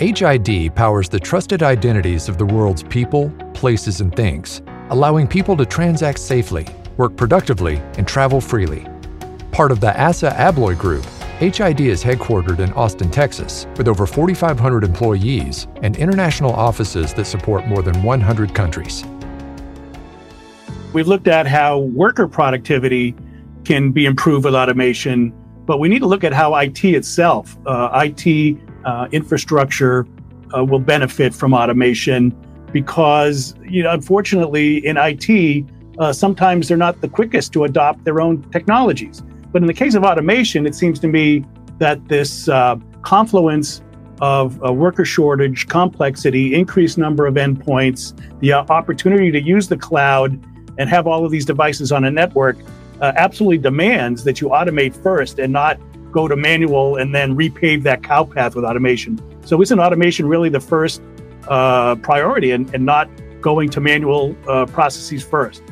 HID powers the trusted identities of the world's people, places, and things, allowing people to transact safely, work productively, and travel freely. Part of the ASSA ABLOY Group, HID is headquartered in Austin, Texas, with over 4,500 employees and international offices that support more than 100 countries. We've looked at how worker productivity can be improved with automation, but we need to look at how IT itself, uh, IT uh, infrastructure, uh, will benefit from automation because, you know, unfortunately, in IT, uh, sometimes they're not the quickest to adopt their own technologies. But in the case of automation, it seems to me that this uh, confluence of worker shortage, complexity, increased number of endpoints, the uh, opportunity to use the cloud and have all of these devices on a network uh, absolutely demands that you automate first and not go to manual and then repave that cow path with automation. So isn't automation really the first uh, priority and, and not going to manual uh, processes first?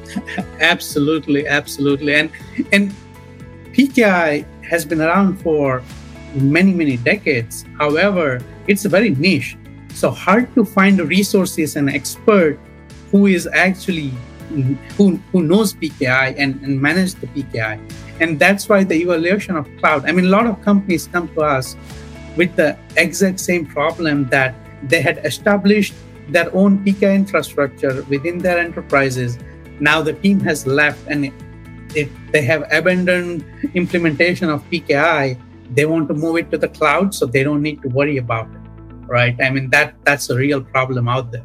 absolutely, absolutely. And and PKI has been around for many, many decades. However, it's very niche. So hard to find resources and expert who is actually who, who knows PKI and, and manage the PKI. And that's why the evaluation of cloud. I mean, a lot of companies come to us with the exact same problem that they had established their own PKI infrastructure within their enterprises. Now the team has left and if they have abandoned implementation of PKI, they want to move it to the cloud so they don't need to worry about it. Right. I mean that that's a real problem out there.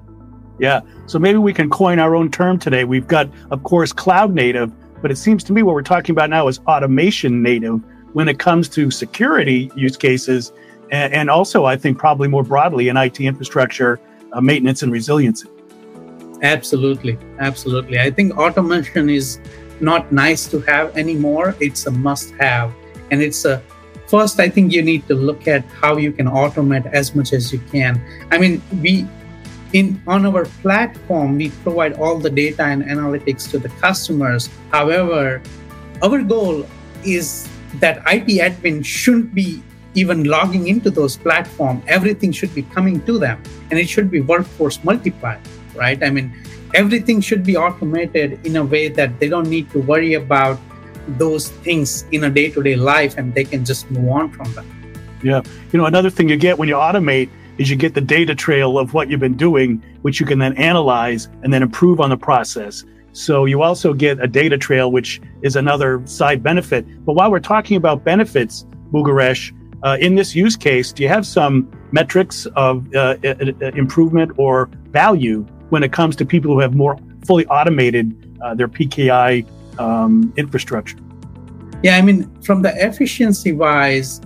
Yeah. So maybe we can coin our own term today. We've got, of course, cloud native, but it seems to me what we're talking about now is automation native when it comes to security use cases. And, and also, I think, probably more broadly in IT infrastructure, uh, maintenance, and resiliency. Absolutely. Absolutely. I think automation is not nice to have anymore. It's a must have. And it's a first, I think you need to look at how you can automate as much as you can. I mean, we in on our platform we provide all the data and analytics to the customers. However our goal is that IT admin shouldn't be even logging into those platforms everything should be coming to them and it should be workforce multiplied right? I mean everything should be automated in a way that they don't need to worry about those things in a day-to-day life and they can just move on from them. Yeah. You know another thing you get when you automate is you get the data trail of what you've been doing, which you can then analyze and then improve on the process. So you also get a data trail, which is another side benefit. But while we're talking about benefits, Muguresh, uh, in this use case, do you have some metrics of uh, improvement or value when it comes to people who have more fully automated uh, their PKI um, infrastructure? Yeah, I mean, from the efficiency wise,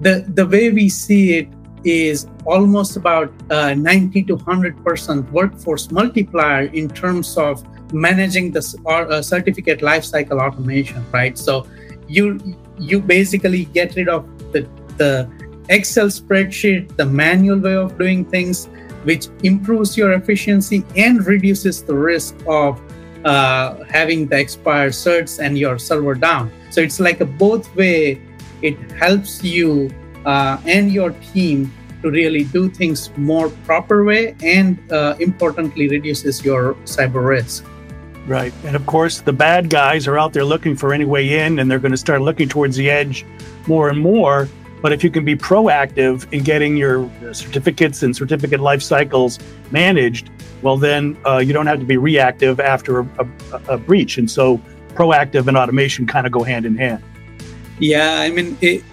the the way we see it is almost about uh, 90 to 100% workforce multiplier in terms of managing the uh, certificate lifecycle automation, right? So you you basically get rid of the, the Excel spreadsheet, the manual way of doing things, which improves your efficiency and reduces the risk of uh, having the expired certs and your server down. So it's like a both way. It helps you uh, and your team to really do things more proper way and uh, importantly reduces your cyber risk. Right. And of course the bad guys are out there looking for any way in and they're going to start looking towards the edge more and more. But if you can be proactive in getting your certificates and certificate life cycles managed well then uh, you don't have to be reactive after a, a, a breach. And so proactive and automation kind of go hand in hand. Yeah i mean it,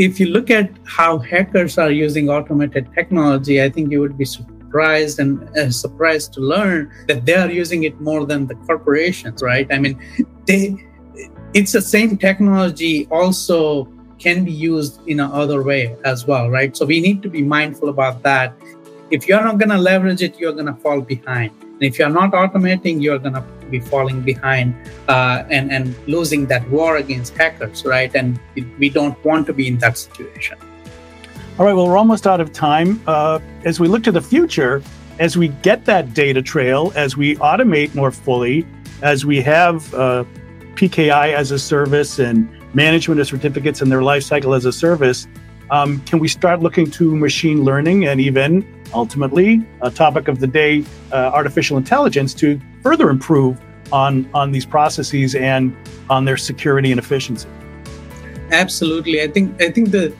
if you look at how hackers are using automated technology, I think you would be surprised and uh, surprised to learn that they are using it more than the corporations, right? I mean, they it's the same technology also can be used in another way as well, right? So we need to be mindful about that. If you're not going to leverage it, you're going to fall behind. And if you're not automating, you're going to be falling behind uh, and, and losing that war against hackers, right? And we don't want to be in that situation. All right, well, we're almost out of time. Uh, as we look to the future, as we get that data trail, as we automate more fully, as we have uh, PKI as a service and management of certificates and their lifecycle as a service, um, can we start looking to machine learning and even ultimately a topic of the day, uh, artificial intelligence, to further improve on on these processes and on their security and efficiency? Absolutely, I think I think the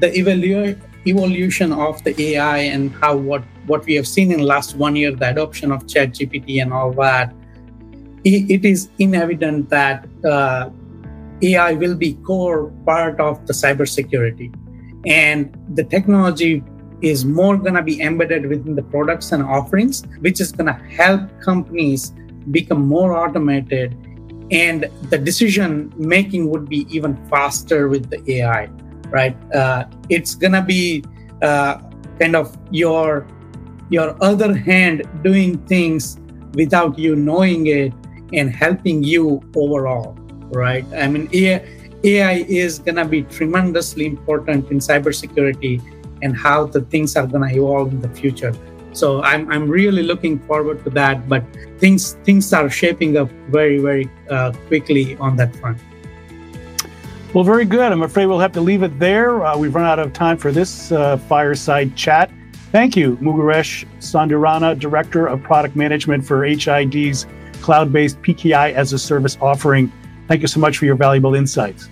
the evalu- evolution of the AI and how what what we have seen in the last one year, the adoption of ChatGPT and all that, it, it is inevident that uh, AI will be core part of the cybersecurity and the technology is more going to be embedded within the products and offerings which is going to help companies become more automated and the decision making would be even faster with the ai right? Uh, it's going to be uh, kind of your your other hand doing things without you knowing it and helping you overall right? I mean AI, AI is going to be tremendously important in cybersecurity and how the things are going to evolve in the future. So I'm, I'm really looking forward to that. But things things are shaping up very very uh, quickly on that front. Well, very good. I'm afraid we'll have to leave it there. Uh, we've run out of time for this uh, fireside chat. Thank you, Murugesh Sundarana, Director of Product Management for HID's cloud based PKI as a service offering. Thank you so much for your valuable insights.